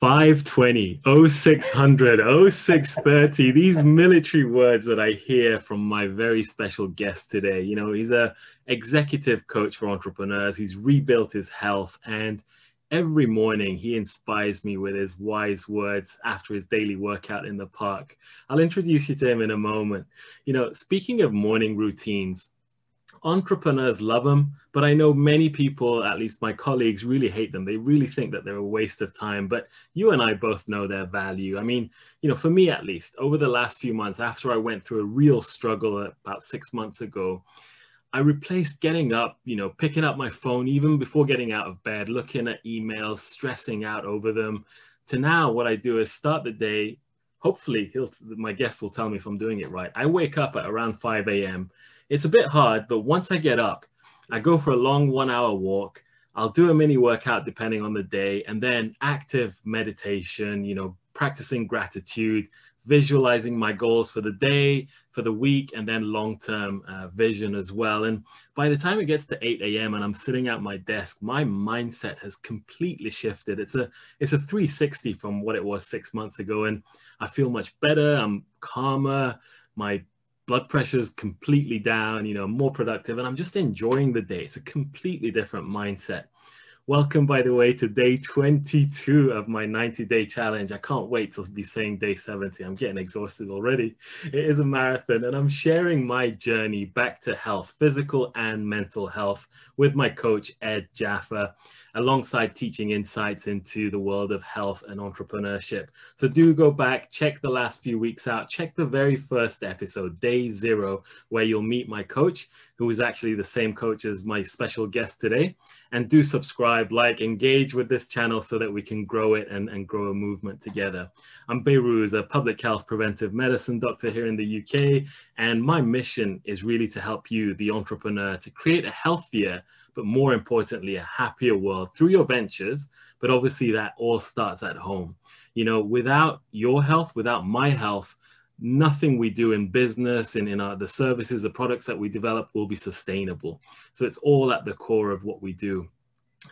520, 0600, 0630, these military words that I hear from my very special guest today. You know, he's a executive coach for entrepreneurs. He's rebuilt his health and every morning he inspires me with his wise words after his daily workout in the park. I'll introduce you to him in a moment. You know, speaking of morning routines, entrepreneurs love them, but I know many people, at least my colleagues, really hate them. They really think that they're a waste of time. But you and I both know their value. I mean, you know, for me at least, over the last few months, after I went through a real struggle about six months ago, I replaced getting up, you know, picking up my phone even before getting out of bed, looking at emails, stressing out over them, to now what I do is start the day. Hopefully, my guest will tell me if I'm doing it right. I wake up at around 5 a.m it's a bit hard, but once I get up, I go for a long one hour walk. I'll do a mini workout depending on the day, and then active meditation, you know, practicing gratitude, visualizing my goals for the day, for the week, and then long term uh, vision as well. And by the time it gets to 8 a.m. and I'm sitting at my desk, my mindset has completely shifted. It's a it's a 360 from what it was six months ago, and I feel much better. I'm calmer. My blood pressure's completely down, you know, more productive, and I'm just enjoying the day. It's a completely different mindset. Welcome, by the way, to day 22 of my 90 day challenge. I can't wait to be saying day 70. I'm getting exhausted already. It is a marathon, and I'm sharing my journey back to health, physical and mental health, with my coach, Ed Jaffa alongside teaching insights into the world of health and entrepreneurship. So do go back, check the last few weeks out, check the very first episode, day zero, where you'll meet my coach, who is actually the same coach as my special guest today. And do subscribe, like, engage with this channel so that we can grow it and, and grow a movement together. I'm Beiruz, a public health preventive medicine doctor here in the UK. And my mission is really to help you, the entrepreneur, to create a healthier, but more importantly, a happier world through your ventures. But obviously, that all starts at home. You know, without your health, without my health, nothing we do in business and in our, the services, the products that we develop will be sustainable. So it's all at the core of what we do.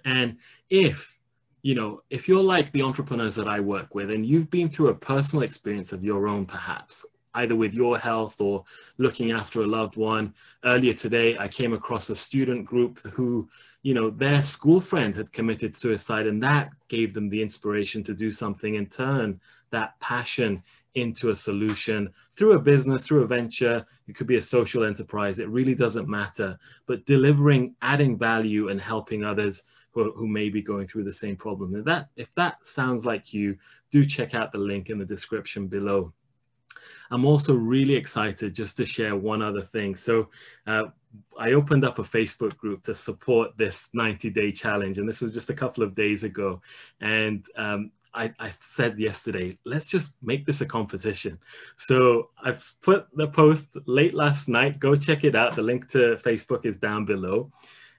And if you know, if you're like the entrepreneurs that I work with and you've been through a personal experience of your own, perhaps, either with your health or looking after a loved one. Earlier today, I came across a student group who, you know, their school friend had committed suicide, and that gave them the inspiration to do something and turn that passion into a solution through a business, through a venture. It could be a social enterprise. It really doesn't matter. But delivering, adding value, and helping others who, who may be going through the same problem. And that, if that sounds like you, do check out the link in the description below. I'm also really excited just to share one other thing. So uh, I opened up a Facebook group to support this 90 day challenge. And this was just a couple of days ago. And um, I, I, said yesterday, let's just make this a competition. So I've put the post late last night. Go check it out. The link to Facebook is down below.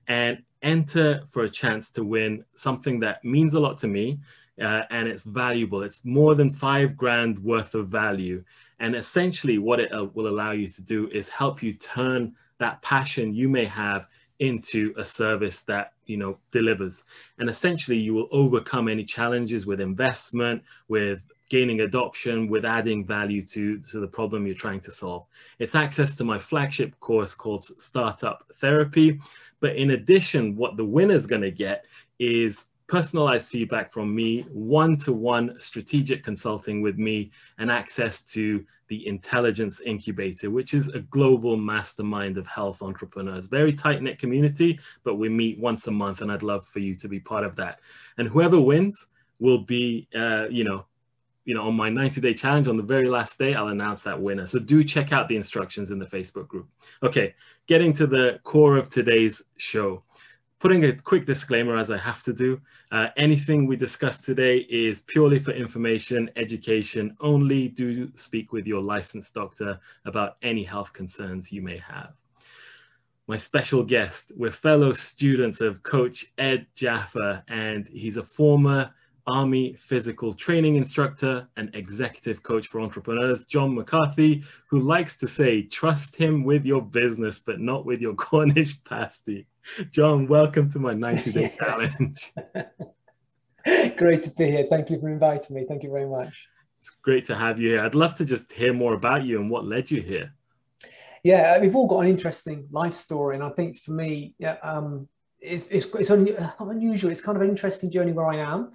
And enter for a chance to win something that means a lot to me uh, and it's valuable. It's more than five grand worth of value. And essentially, what it uh, will allow you to do is help you turn that passion you may have into a service that you know delivers. And essentially you will overcome any challenges with investment with gaining adoption with adding value to, to the problem you're trying to solve. It's access to my flagship course called startup therapy. But in addition what the winner is going to get is personalized feedback from me, one-to-one strategic consulting with me, and access to the Intelligence Incubator, which is a global mastermind of health entrepreneurs. Very tight-knit community, but we meet once a month, and I'd love for you to be part of that. And whoever wins will be, uh, you know, you know, on my 90-day challenge, on the very last day, I'll announce that winner. So do check out the instructions in the Facebook group. Okay, getting to the core of today's show putting a quick disclaimer as I have to do. Uh, anything we discuss today is purely for information, education only. Do speak with your licensed doctor about any health concerns you may have. My special guest, we're fellow students of Coach Ed Jaffa, and he's a former Army physical training instructor and executive coach for entrepreneurs, John McCarthy, who likes to say, trust him with your business, but not with your Cornish pasty. John, welcome to my 90 day challenge. great to be here. Thank you for inviting me. Thank you very much. It's great to have you here. I'd love to just hear more about you and what led you here. Yeah, we've all got an interesting life story, and I think for me, yeah, um, it's, it's, it's unusual. It's kind of an interesting journey where I am.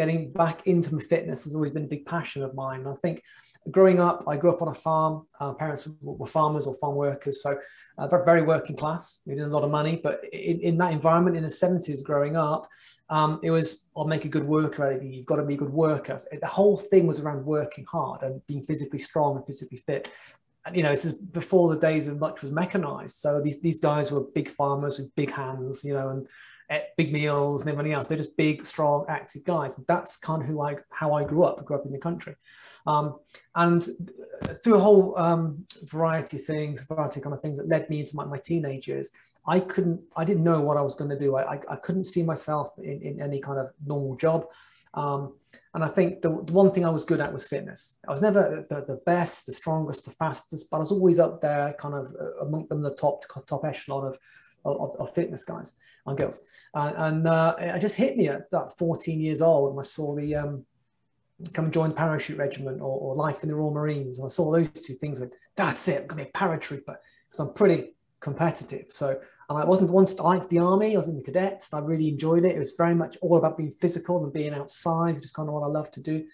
Getting back into fitness has always been a big passion of mine. I think growing up, I grew up on a farm. Uh, parents were farmers or farm workers, so uh, very working class. We didn't a lot of money, but in, in that environment in the 70s, growing up, um, it was I'll make a good worker out of you. You've got to be a good worker. So the whole thing was around working hard and being physically strong and physically fit. And you know, this is before the days of much was mechanized. So these these guys were big farmers with big hands, you know, and big meals and everything else. They're just big, strong, active guys. That's kind of who I, how I grew up. Grew up in the country. Um, and through a whole um, variety of things, variety of kind of things that led me into my, my teenage years, I couldn't, I didn't know what I was going to do. I, I, I, couldn't see myself in, in any kind of normal job. Um, and I think the, the, one thing I was good at was fitness. I was never the, the, best, the strongest, the fastest, but I was always up there, kind of uh, among them, the top top echelon of, of, of fitness guys and girls. And, and uh, it just hit me at that 14 years old, when I saw the um, come and join the parachute regiment or, or, life in the Royal Marines, and I saw those two things. And that's it. I'm gonna be a paratrooper because I'm pretty competitive. So, and I wasn't wanted to liked the army. I was in the cadets. I really enjoyed it. It was very much all about being physical and being outside, which is kind of what I love to do.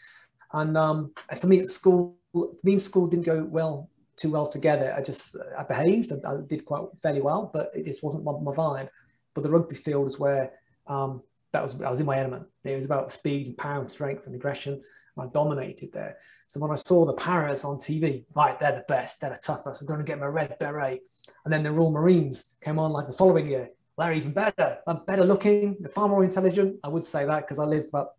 And um, for me at school, and school didn't go well too well together. I just I behaved. I, I did quite fairly well, but it just wasn't my, my vibe. But the rugby field is where um, that was I was in my element. It was about speed and power and strength and aggression. And I dominated there. So when I saw the Paras on TV, right, they're the best, they're the toughest. I'm going to get my red beret. And then the Royal Marines came on like the following year. They're even better. I'm better looking, far more intelligent. I would say that because I live about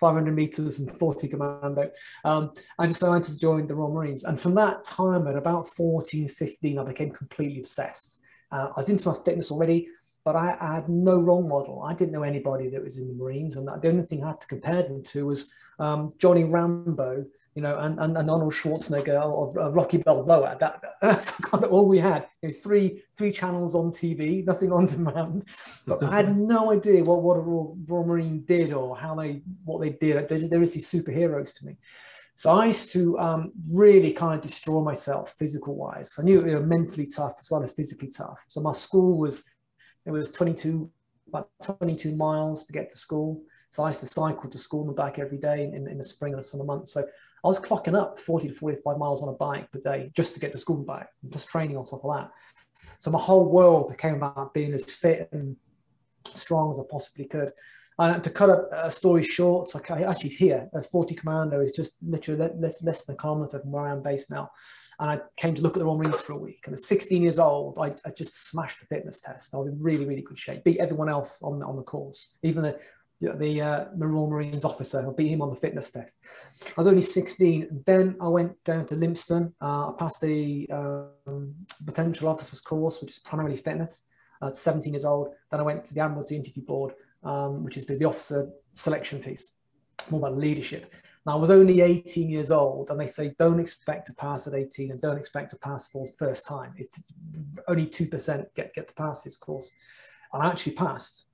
500 meters and 40 commando. Um, I decided to join the Royal Marines. And from that time, at about 14, 15, I became completely obsessed. Uh, I was into my fitness already but I, I, had no role model. I didn't know anybody that was in the Marines, and the only thing I had to compare them to was um, Johnny Rambo, you know, and, and, and Arnold Schwarzenegger or, or Rocky Balboa. That, that's kind of all we had. You know, three three channels on TV, nothing on demand. But I had no idea what what a Royal, Royal Marine did or how they what they did. They, they were these superheroes to me. So I used to um, really kind of destroy myself physical wise. I knew it was mentally tough as well as physically tough. So my school was it was 22, about 22 miles to get to school. So I used to cycle to school and back every day in, in the spring and the summer months. So I was clocking up 40 to 45 miles on a bike per day just to get to school and back, just training on top of that. So my whole world became about being as fit and strong as I possibly could. And to cut a, story short, so I actually here, a 40 Commando is just literally less, less than a kilometer from where I am based now and I came to look at the Marines for a week. And at 16 years old, I, I, just smashed the fitness test. I was in really, really good shape. Beat everyone else on on the course, even the the uh, Royal Marines officer. I beat him on the fitness test. I was only 16. Then I went down to Lympstone. Uh, I passed the um, potential officers course, which is primarily fitness. At 17 years old. Then I went to the Admiralty Interview Board, um, which is the, the officer selection piece, more about leadership. Now, I was only 18 years old, and they say don't expect to pass at 18 and don't expect to pass for the first time. It's only 2% get, get to pass this course. And I actually passed.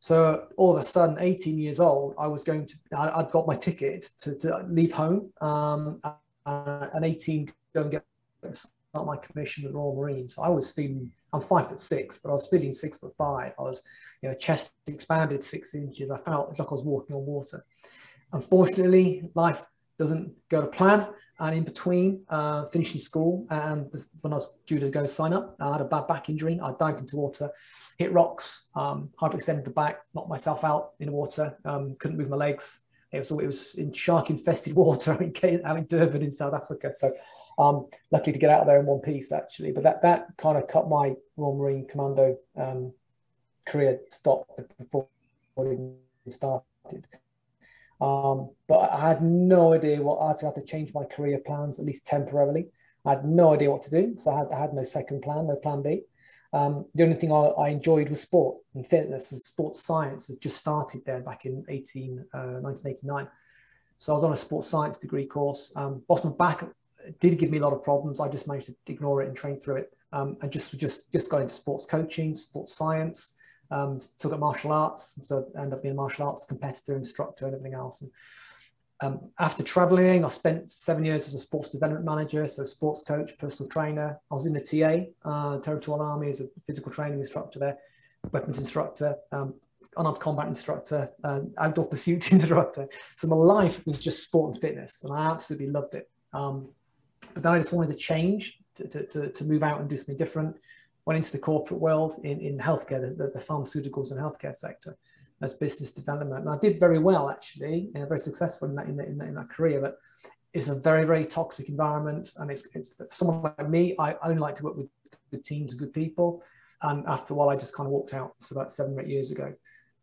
So all of a sudden, 18 years old, I was going to, I, would got my ticket to, to leave home um, and 18 go and get my commission with Royal Marines. So I was feeling, I'm five foot six, but I was feeling six foot five. I was, you know, chest expanded six inches. I felt like I was walking on water. Unfortunately, life doesn't go to plan. And in between uh, finishing school and when I was due to go sign up, I had a bad back injury. I dived into water, hit rocks, um, hyperextended the back, knocked myself out in the water, um, couldn't move my legs. It was, it was in shark infested water I'm in Durban in South Africa. So um, lucky to get out of there in one piece actually. But that, that kind of cut my Royal Marine Commando um, career stop before it started. Um, but I had no idea what I had to change my career plans, at least temporarily. I had no idea what to do. So I had, I had no second plan, no plan B. Um, the only thing I, I, enjoyed was sport and fitness and sports science has just started there back in 18, uh, 1989. So I was on a sports science degree course. Um, bottom back did give me a lot of problems. I just managed to ignore it and train through it. Um, and just just just got into sports coaching, sports science, Um, took up martial arts, so I up being a martial arts competitor, instructor, and everything else. And, um, after traveling, I spent seven years as a sports development manager, so sports coach, personal trainer. I was in the TA, uh, Territorial Army, as a physical training instructor there, weapons instructor, um, unarmed combat instructor, um, outdoor pursuit instructor. So my life was just sport and fitness, and I absolutely loved it. Um, but then I just wanted to change, to, to, to, move out and do something different. Went into the corporate world in, in healthcare, the, the pharmaceuticals and healthcare sector as business development. And I did very well, actually, and very successful in that, in that, in in that career. But it's a very, very toxic environment. And it's, it's for someone like me, I only like to work with good teams and good people. And after a while, I just kind of walked out. So about seven or eight years ago,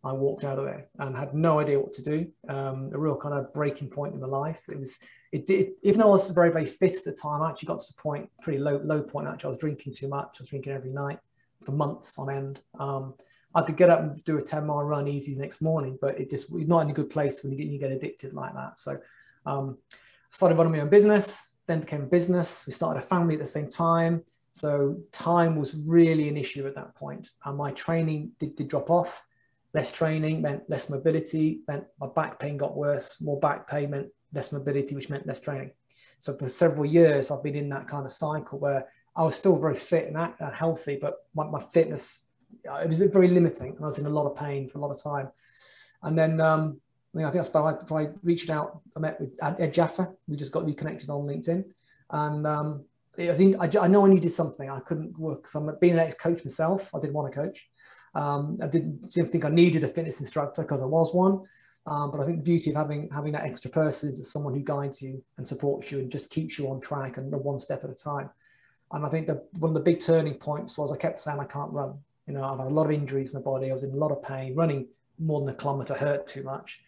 I walked out of there and had no idea what to do. Um, a real kind of breaking point in my life. It was, it did, even though I was very, very fit at the time, I actually got to the point, pretty low, low point. Actually, I was drinking too much. I was drinking every night for months on end. Um, I could get up and do a 10 mile run easy the next morning, but it just you're not in a good place when you get, you get addicted like that. So um, I started running my own business, then became a business. We started a family at the same time. So time was really an issue at that point. And my training did, did drop off. Less training meant less mobility, meant my back pain got worse. More back pain meant less mobility, which meant less training. So for several years, I've been in that kind of cycle where I was still very fit and healthy, but my, my fitness it was very limiting and I was in a lot of pain for a lot of time. And then um, I think that's about I, I reached out, I met with Ed Jaffa. We just got reconnected on LinkedIn. And um, I think I, I, know I needed something. I couldn't work. So I'm being an ex-coach myself. I didn't want to coach. Um, I didn't, think I needed a fitness instructor because I was one. Um, but I think the beauty of having having that extra person is someone who guides you and supports you and just keeps you on track and one step at a time. And I think that one of the big turning points was I kept saying I can't run. You know, I've had a lot of injuries in my body. I was in a lot of pain. Running more than a kilometre hurt too much.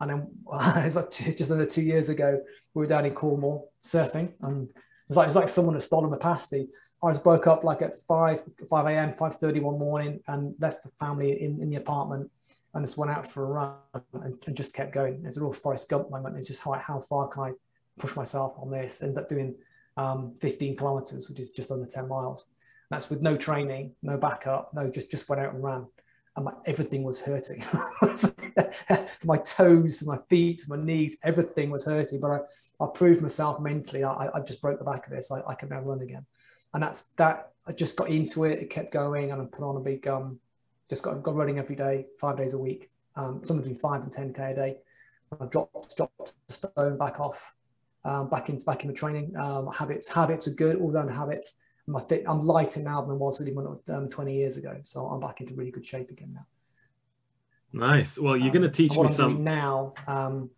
And then it was about two, just under two years ago, we were down in Cornwall surfing, and it's like it's like someone had stolen my pasty. I just woke up like at five five a.m. five thirty one morning, and left the family in, in the apartment, and just went out for a run and, and just kept going. It's a real Forrest Gump moment. It's just how how far can I push myself on this? End up doing um, 15 kilometers, which is just under 10 miles. That's with no training, no backup, no, just just went out and ran. And my, everything was hurting. my toes, my feet, my knees, everything was hurting. But I, I proved myself mentally. I, I just broke the back of this. I, I can now run again. And that's that. I just got into it. It kept going, and I put on a big um, just got got running every day, five days a week. Um, some between five and ten k a day. I dropped dropped the stone back off, um, back into back into training. Um, habits habits are good. All done habits my fit, I'm lighter now than I was really when I was, um, 20 years ago. So I'm back into really good shape again now. Nice. Well, you're um, going to teach me some now. Um,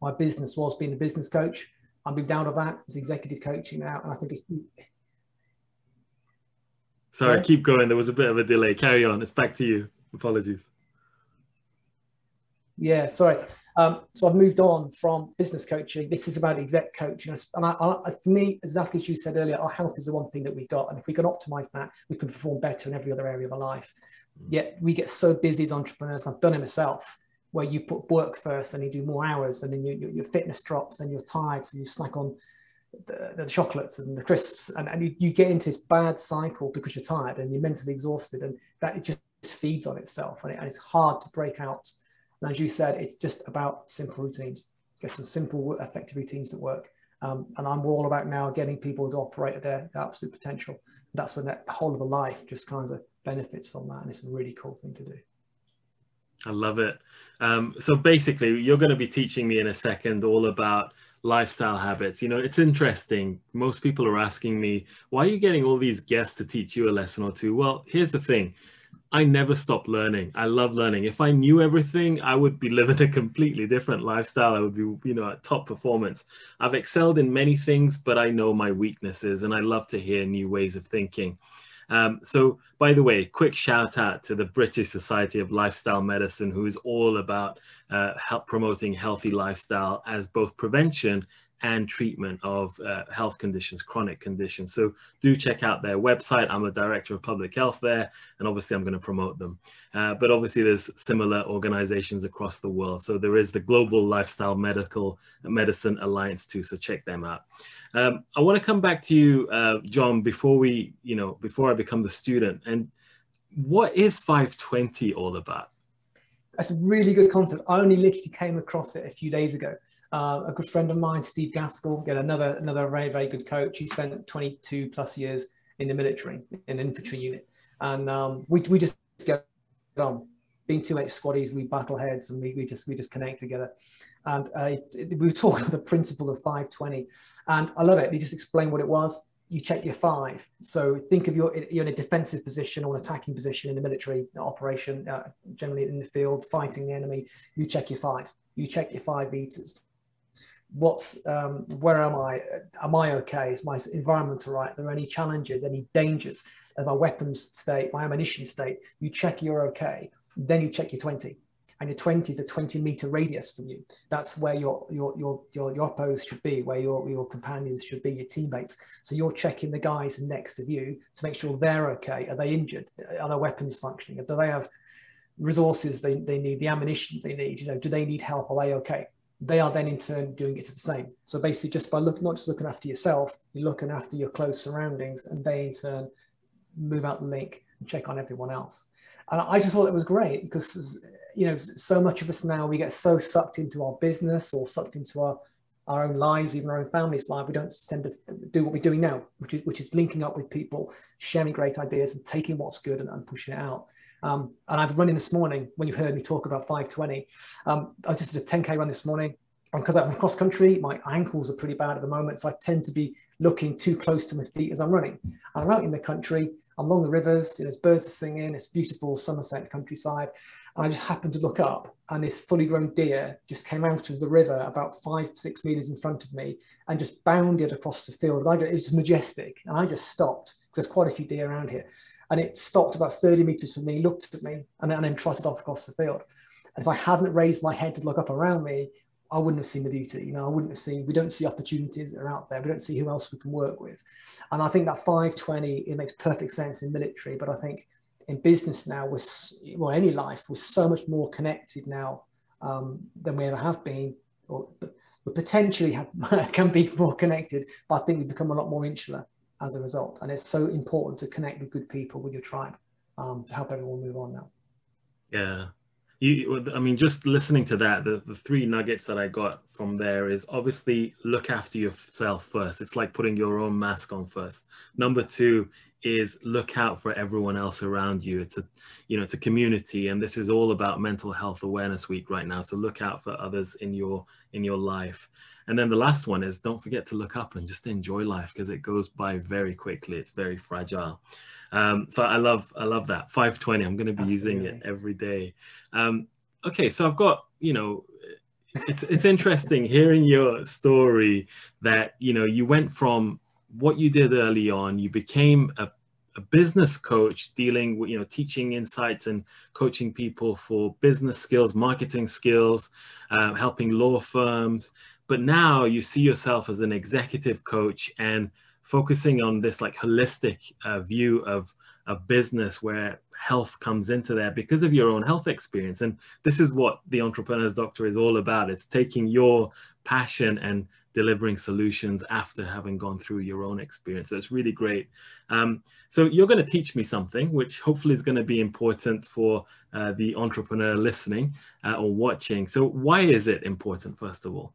my business was being a business coach. I moved out of that as executive coaching now, and I think. It, Sorry, yeah. keep going. There was a bit of a delay. Carry on. It's back to you. Apologies. Yeah, sorry. Um, so I've moved on from business coaching. This is about exec coaching. And I, I, for me, exactly as you said earlier, our health is the one thing that we've got. And if we can optimize that, we can perform better in every other area of our life. Mm. Yet we get so busy as entrepreneurs. I've done it myself, where you put work first and you do more hours and then you, your fitness drops and you're tired. So you slack on the, the chocolates and the crisps. And, and you, you get into this bad cycle because you're tired and you're mentally exhausted. And that it just feeds on itself. And, it, and it's hard to break out and as you said, it's just about simple routines. Get some simple, effective routines that work. Um, and I'm all about now getting people to operate at their, absolute potential. That's when that whole of a life just kind of benefits from that. And it's a really cool thing to do. I love it. Um, so basically, you're going to be teaching me in a second all about lifestyle habits. You know, it's interesting. Most people are asking me, why are you getting all these guests to teach you a lesson or two? Well, here's the thing I never stop learning. I love learning. If I knew everything, I would be living a completely different lifestyle. I would be, you know, at top performance. I've excelled in many things, but I know my weaknesses and I love to hear new ways of thinking. Um, so, by the way, quick shout out to the British Society of Lifestyle Medicine, who is all about uh, help promoting healthy lifestyle as both prevention and treatment of uh, health conditions, chronic conditions. So do check out their website. I'm a director of public health there, and obviously I'm going to promote them. Uh, but obviously there's similar organizations across the world. So there is the Global Lifestyle Medical Medicine Alliance too. So check them out. Um, I want to come back to you, uh, John, before we, you know, before I become the student. And what is 520 all about? That's a really good concept. I only literally came across it a few days ago. Uh, a good friend of mine, Steve Gaskell, get another another very very good coach. He spent 22 plus years in the military in an infantry unit, and um, we we just get on. Being two H squaddies, we battle heads and we, we just we just connect together. And uh, we were talking about the principle of 520, and I love it. He just explained what it was you check your five. So think of your you're in a defensive position or an attacking position in the military operation, uh, generally in the field, fighting the enemy. You check your five. You check your five meters. What's um, where am I? Am I okay? Is my environment all right? Are there any challenges? Any dangers? Of my weapons state, my ammunition state? You check you're okay. Then you check your twenty and your 20 is a 20 meter radius from you. That's where your your your your, your oppos should be, where your, your companions should be, your teammates. So you're checking the guys next to you to make sure they're okay. Are they injured? Are their weapons functioning? Do they have resources they, they need, the ammunition they need? You know, do they need help? Are they okay? They are then in turn doing it to the same. So basically, just by looking, not just looking after yourself, you're looking after your close surroundings, and they in turn move out the link and check on everyone else. And I just thought it was great because you know, so much of us now, we get so sucked into our business or sucked into our, our own lives, even our own family's life. We don't tend to do what we're doing now, which is, which is linking up with people, sharing great ideas and taking what's good and, and pushing it out. Um, and I've running this morning when you heard me talk about 520. Um, I just did a 10K run this morning because I'm cross country, my ankles are pretty bad at the moment. So I tend to be looking too close to my feet as I'm running. And I'm out in the country, I'm along the rivers, you know, there's birds singing, it's beautiful Somerset countryside. And I just happened to look up and this fully grown deer just came out of the river about five, six meters in front of me and just bounded across the field. And it was majestic. And I just stopped because there's quite a few deer around here. And it stopped about 30 meters from me, looked at me, and then, and then trotted off across the field. And if I hadn't raised my head to look up around me, I wouldn't have seen the beauty. You know, I wouldn't have seen, we don't see opportunities that are out there. We don't see who else we can work with. And I think that 520, it makes perfect sense in military, but I think in business now, with well, any life, we're so much more connected now um, than we ever have been, or we potentially have, can be more connected, but I think we become a lot more insular as a result. And it's so important to connect with good people, with your tribe, um, to help everyone move on now. Yeah, you i mean just listening to that the, the three nuggets that i got from there is obviously look after yourself first. It's like putting your own mask on first. Number two is look out for everyone else around you. It's a you know it's a community and this is all about mental health awareness week right now. So look out for others in your in your life and then the last one is don't forget to look up and just enjoy life because it goes by very quickly it's very fragile um, so I love I love that 520. I'm going to be Absolutely. using it every day. Um, okay, so I've got you know it's it's interesting hearing your story that you know you went from what you did early on you became a, a business coach dealing with you know teaching insights and coaching people for business skills marketing skills uh, helping law firms but now you see yourself as an executive coach and focusing on this like holistic uh, view of of business where health comes into there because of your own health experience. And this is what the entrepreneur's doctor is all about. It's taking your passion and delivering solutions after having gone through your own experience. So it's really great. Um, so you're going to teach me something which hopefully is going to be important for uh, the entrepreneur listening uh, or watching. So why is it important first of all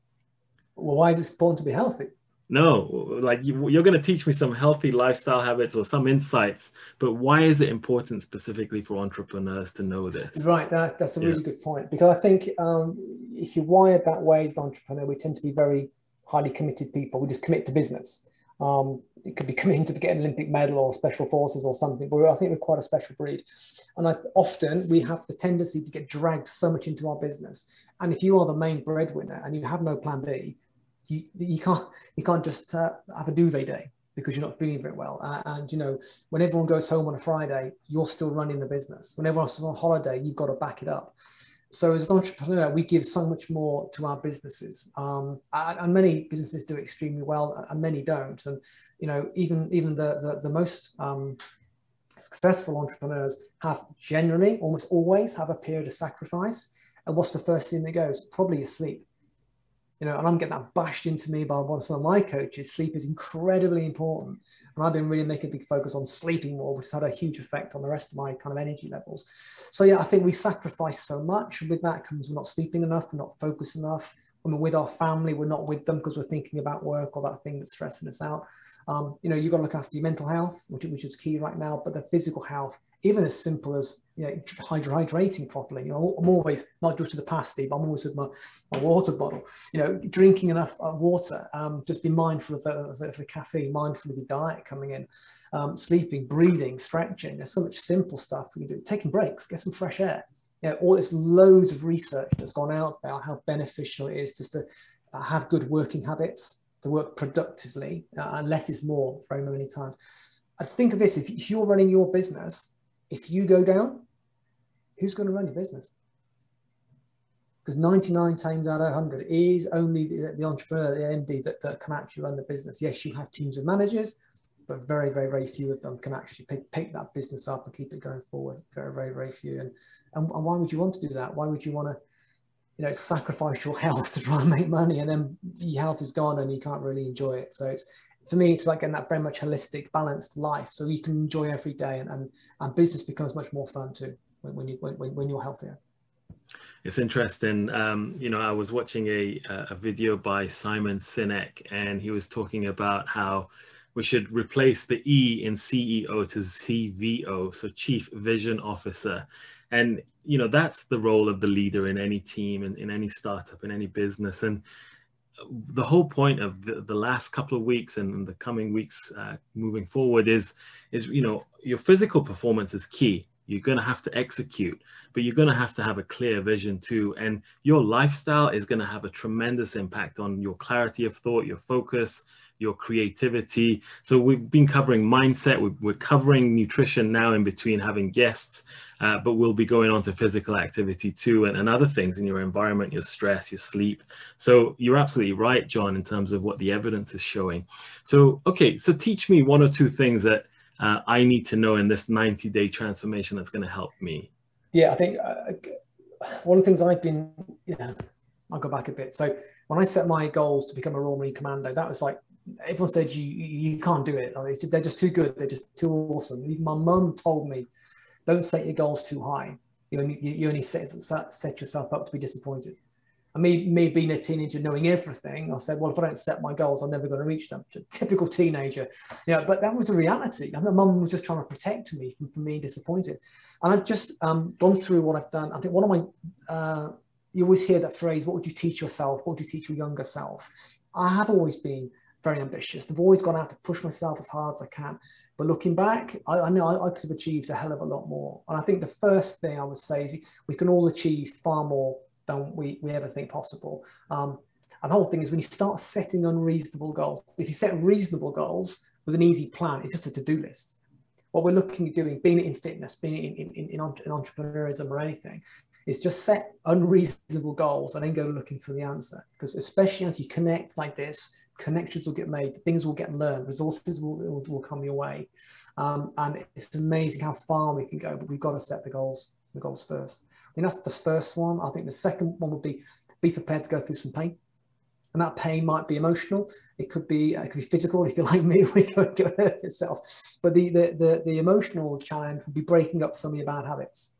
well why is it important to be healthy? No like you, are going to teach me some healthy lifestyle habits or some insights but why is it important specifically for entrepreneurs to know this? Right that, that's a really yeah. good point because i think um, if you're wired that way as an entrepreneur we tend to be very highly committed people. We just commit to business. Um, it could be committing to get an olympic medal or special forces or something but i think we're quite a special breed. And I, often we have the tendency to get dragged so much into our business. And if you are the main breadwinner and you have no plan b you, you can't you can't just uh, have a duvet day because you're not feeling very well. Uh, and you know, when everyone goes home on a Friday, you're still running the business. When everyone else is on holiday, you've got to back it up. So as an entrepreneur, we give so much more to our businesses, um, and, and, many businesses do extremely well, and many don't. And you know, even even the the, the most um, successful entrepreneurs have generally, almost always, have a period of sacrifice. And what's the first thing that goes? Probably your sleep you know, and I'm getting that bashed into me by one of my coaches. Sleep is incredibly important, and I've been really making a big focus on sleeping more, which has had a huge effect on the rest of my kind of energy levels. So yeah, I think we sacrifice so much. With that comes we're not sleeping enough, we're not focused enough. When we're with our family, we're not with them because we're thinking about work or that thing that's stressing us out. Um, you know, you've got to look after your mental health, which, which is key right now, but the physical health even as simple as you know, hydrating properly. You know, I'm always not just with the pasty, but I'm always with my, my water bottle. You know, drinking enough uh, water. Um, just be mindful of the, of the, caffeine, mindful of your diet coming in, um, sleeping, breathing, stretching. There's so much simple stuff we can do. Taking breaks, get some fresh air. You know, all this loads of research that's gone out about how beneficial it is just to uh, have good working habits, to work productively, uh, and less is more very many times. I think of this: if you're running your business if you go down, who's going to run your business? Because 99 times out of 100 is only the, the entrepreneur, the MD that, that, can actually run the business. Yes, you have teams of managers, but very, very, very few of them can actually pick, pick that business up and keep it going forward. Very, very, very few. And, and, and why would you want to do that? Why would you want to, you know, sacrifice your health to try and make money and then your health is gone and you can't really enjoy it. So it's for me, it's like getting that very much holistic, balanced life, so you can enjoy every day, and and, and business becomes much more fun too when, you when, when you're healthier. It's interesting. Um, you know, I was watching a a video by Simon Sinek, and he was talking about how we should replace the E in CEO to CVO, so Chief Vision Officer. And you know that's the role of the leader in any team and in, in any startup in any business. And the whole point of the, the last couple of weeks and the coming weeks uh, moving forward is is you know your physical performance is key you're going to have to execute but you're going to have to have a clear vision too and your lifestyle is going to have a tremendous impact on your clarity of thought your focus your creativity. So we've been covering mindset. We're covering nutrition now in between having guests, uh, but we'll be going on to physical activity too and, and other things in your environment, your stress, your sleep. So you're absolutely right, John, in terms of what the evidence is showing. So, okay, so teach me one or two things that uh, I need to know in this 90 day transformation that's going to help me. Yeah, I think uh, one of the things I've been, yeah, I'll go back a bit. So when I set my goals to become a Royal Marine Commando, that was like everyone said you you can't do it. they're just too good. They're just too awesome. Even My mum told me, don't set your goals too high. You only you only set set yourself up to be disappointed. And me me being a teenager, knowing everything, I said, well, if I don't set my goals, I'm never going to reach them. typical teenager, you know. But that was the reality. And my mum was just trying to protect me from, from being disappointed. And I've just um, gone through what I've done. I think one of my uh, you always hear that phrase, what would you teach yourself? What would you teach your younger self? I have always been very ambitious. I've always gone out to push myself as hard as I can. But looking back, I, I know I, I, could have achieved a hell of a lot more. And I think the first thing I would say is we can all achieve far more than we, we ever think possible. Um, and the whole thing is when you start setting unreasonable goals, if you set reasonable goals with an easy plan, it's just a to-do list. What we're looking at doing, being in fitness, being in, in, in, in entrepreneurism or anything, is just set unreasonable goals and then go looking for the answer. Because especially as you connect like this, connections will get made, things will get learned, resources will, will, will come your way. Um, and it's amazing how far we can go, but we've got to set the goals, the goals first. Think that's the first one. I think the second one would be be prepared to go through some pain. And that pain might be emotional. It could be uh, it could be physical if you're like me, we go, go hurt yourself. But the, the the the emotional challenge would be breaking up some of your bad habits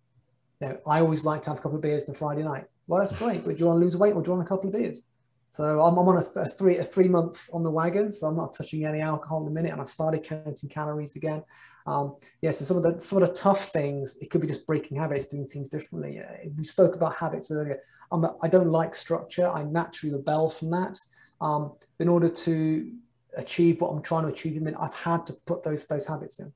you know, I always like to have a couple of beers on Friday night. Well, that's great. But do you want to lose weight or do you want a couple of beers? So I'm, I'm on a, th- a, three a three month on the wagon, so I'm not touching any alcohol in a minute, and I've started counting calories again. Um, yeah, so some of the some of the tough things, it could be just breaking habits, doing things differently. Uh, we spoke about habits earlier. I'm a, I don't like structure. I naturally rebel from that. Um, in order to achieve what I'm trying to achieve, I mean, I've had to put those those habits in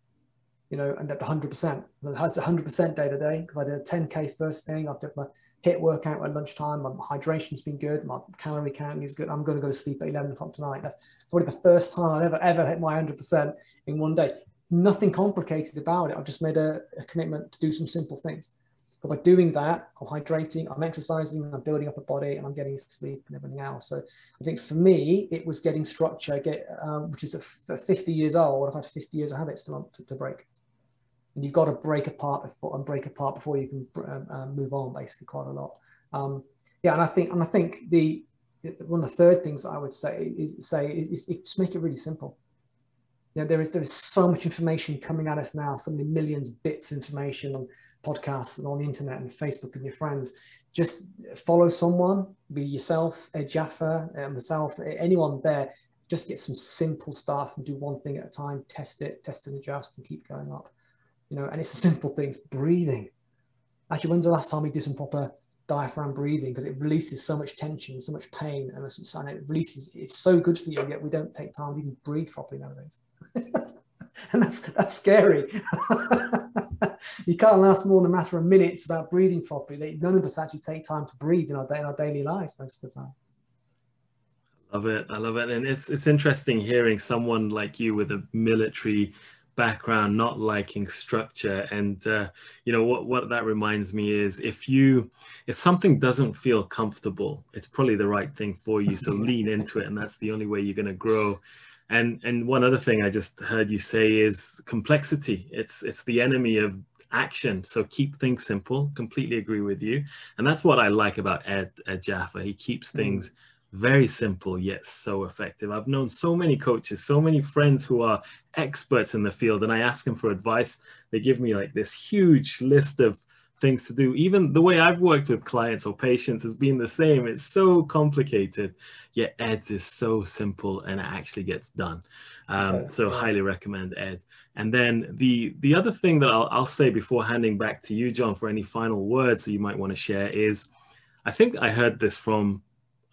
you know, and at 100%. I had 100% day to day because I did a 10K first thing. I did my HIT workout at lunchtime. My hydration's been good. My calorie counting is good. I'm going to go to sleep at 11 o'clock tonight. That's probably the first time I've ever, ever hit my 100% in one day. Nothing complicated about it. I've just made a, a commitment to do some simple things. But by doing that, I'm hydrating, I'm exercising, I'm building up a body, and I'm getting sleep and everything else. So I think for me, it was getting structure, get um, which is a, 50 years old. I've had 50 years of habits to, to, to break you've got to break apart before and break apart before you can um, uh, move on basically quite a lot um, yeah and i think and i think the one of the third things I would say is say is, is just make it really simple. Yeah, there is there is so much information coming at us now, so many millions of bits of information on podcasts and on the internet and Facebook and your friends. Just follow someone, be yourself, Ed Jaffa, uh, myself, anyone there. Just get some simple stuff and do one thing at a time. Test it, test and adjust, and keep going up. You know, and it's the simple things. Breathing. Actually, when's the last time we did some proper diaphragm breathing because it releases so much tension, so much pain, and it releases. It's so good for you, yet we don't take time to even breathe properly nowadays. and that's that's scary. you can't last more than a matter of minutes without breathing properly. None of us actually take time to breathe in our, in our daily lives most of the time. Love it. I love it. And it's it's interesting hearing someone like you with a military background not liking structure. And uh, you know what what that reminds me is if you if something doesn't feel comfortable it's probably the right thing for you. So lean into it and that's the only way you're going to grow. And and one other thing i just heard you say is complexity. It's it's the enemy of action. So keep things simple. Completely agree with you. And that's what i like about ed, ed jaffa. He keeps mm. things mm. Very simple yet so effective i've known so many coaches so many friends who are experts in the field and i ask them for advice they give me like this huge list of things to do. Even the way I've worked with clients or patients has been the same. It's so complicated, yet Ed's is so simple and it actually gets done. Um, so highly recommend Ed. And then the the other thing that I'll, I'll say before handing back to you, John, for any final words that you might want to share is, I think I heard this from,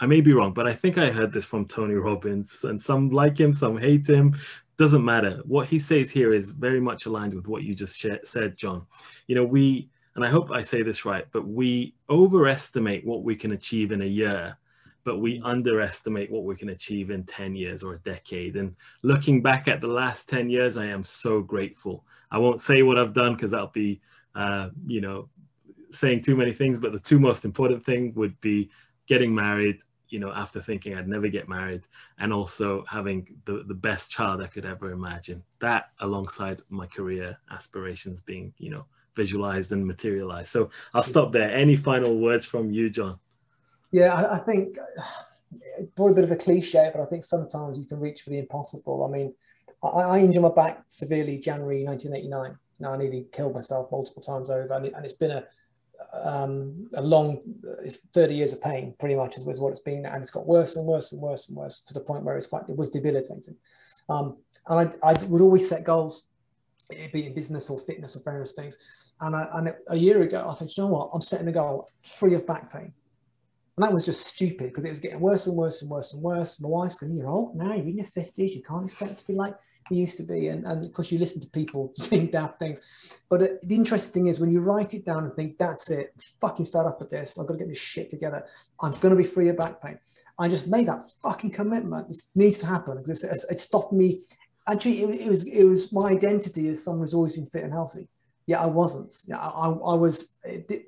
I may be wrong, but I think I heard this from Tony Robbins, and some like him, some hate him. Doesn't matter. What he says here is very much aligned with what you just said, John. You know, we and I hope I say this right, but we overestimate what we can achieve in a year, but we underestimate what we can achieve in 10 years or a decade. And looking back at the last 10 years, I am so grateful. I won't say what I've done because that'll be, uh, you know, saying too many things, but the two most important thing would be getting married, you know, after thinking I'd never get married, and also having the, the best child I could ever imagine. That alongside my career aspirations being, you know, visualized and materialized. So I'll stop there. Any final words from you, John? Yeah, I, I think probably a bit of a cliche, but I think sometimes you can reach for the impossible. I mean, I, I injured my back severely January 1989. Now I nearly killed myself multiple times over, and, it, and it's been a um, a long 30 years of pain, pretty much is, is what it's been, and it's got worse and worse and worse and worse to the point where it's quite it was debilitating. Um, and I, I would always set goals it'd be in business or fitness or various things. And, I, and a year ago, I thought, you know what? I'm setting a goal free of back pain. And that was just stupid because it was getting worse and worse and worse and worse. My wife's going, You're old now, you're in your 50s, you can't expect to be like you used to be. And, and of course, you listen to people saying daft things. But uh, the interesting thing is when you write it down and think, That's it, I'm fucking fed up with this, I've got to get this shit together, I'm going to be free of back pain. I just made that fucking commitment. This needs to happen because it's, it's stopped me actually it, it, was it was my identity as someone who's always been fit and healthy. Yeah, I wasn't. Yeah, I, I was. It,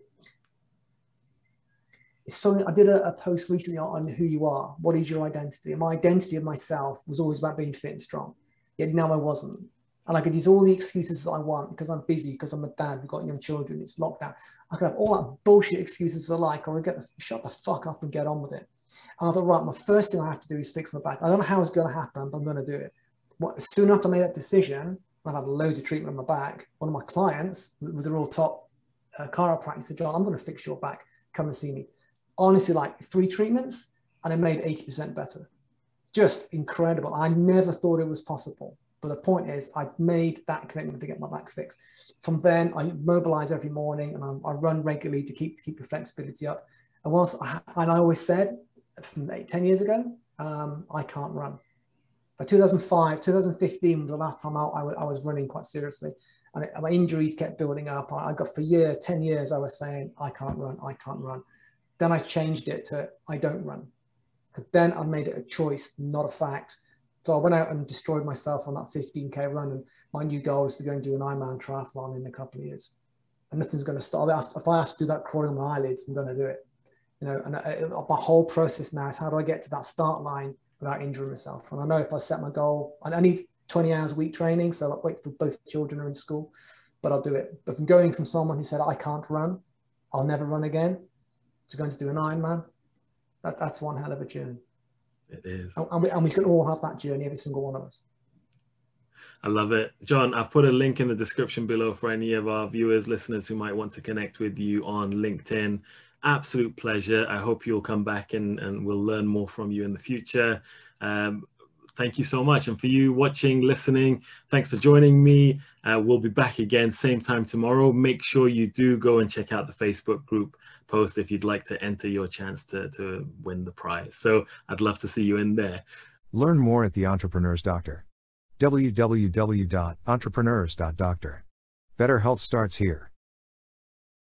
I did a, a, post recently on who you are. What is your identity? And my identity of myself was always about being fit and strong. Yet now I wasn't. And I could use all the excuses that I want because I'm busy, because I'm a dad, we've got young children, it's lockdown. I could have all that bullshit excuses I like, or I get the shut the fuck up and get on with it. And I thought, right, my first thing I have to do is fix my back. I don't know how it's going to happen, but I'm going to do it what, soon after I made that decision, I've had loads of treatment on my back. One of my clients was a real top uh, chiropractor said, John, I'm going to fix your back. Come and see me. Honestly, like three treatments, and it made 80% better. Just incredible. I never thought it was possible. But the point is, I made that commitment to get my back fixed. From then, I mobilize every morning and I, I run regularly to keep to keep the flexibility up. And whilst I, and I always said, from eight, 10 years ago, um, I can't run. By 2005, 2015 was the last time I, I, was running quite seriously. And it, my injuries kept building up. I, I got for year, 10 years, I was saying, I can't run, I can't run. Then I changed it to, I don't run. Because then I made it a choice, not a fact. So I went out and destroyed myself on that 15K run. And my new goal is to go and do an Ironman triathlon in a couple of years. And nothing's going to stop. If I have to do that crawling on my eyelids, I'm going to do it. You know, and I, uh, my whole process now is how do I get to that start line without injuring myself. And I know if I set my goal, I need 20 hours a week training, so I'll wait for both children are in school, but I'll do it. But from going from someone who said I can't run, I'll never run again, to going to do an Ironman, that, that's one hell of a journey. It is. And we, and we can all have that journey, every single one of us. I love it. John, I've put a link in the description below for any of our viewers, listeners who might want to connect with you on LinkedIn. Absolute pleasure. I hope you'll come back and, and we'll learn more from you in the future. Um, thank you so much. And for you watching, listening, thanks for joining me. Uh, we'll be back again same time tomorrow. Make sure you do go and check out the Facebook group post if you'd like to enter your chance to, to win the prize. So I'd love to see you in there. Learn more at the Entrepreneur's Doctor www.entrepreneurs.doctor. Better health starts here.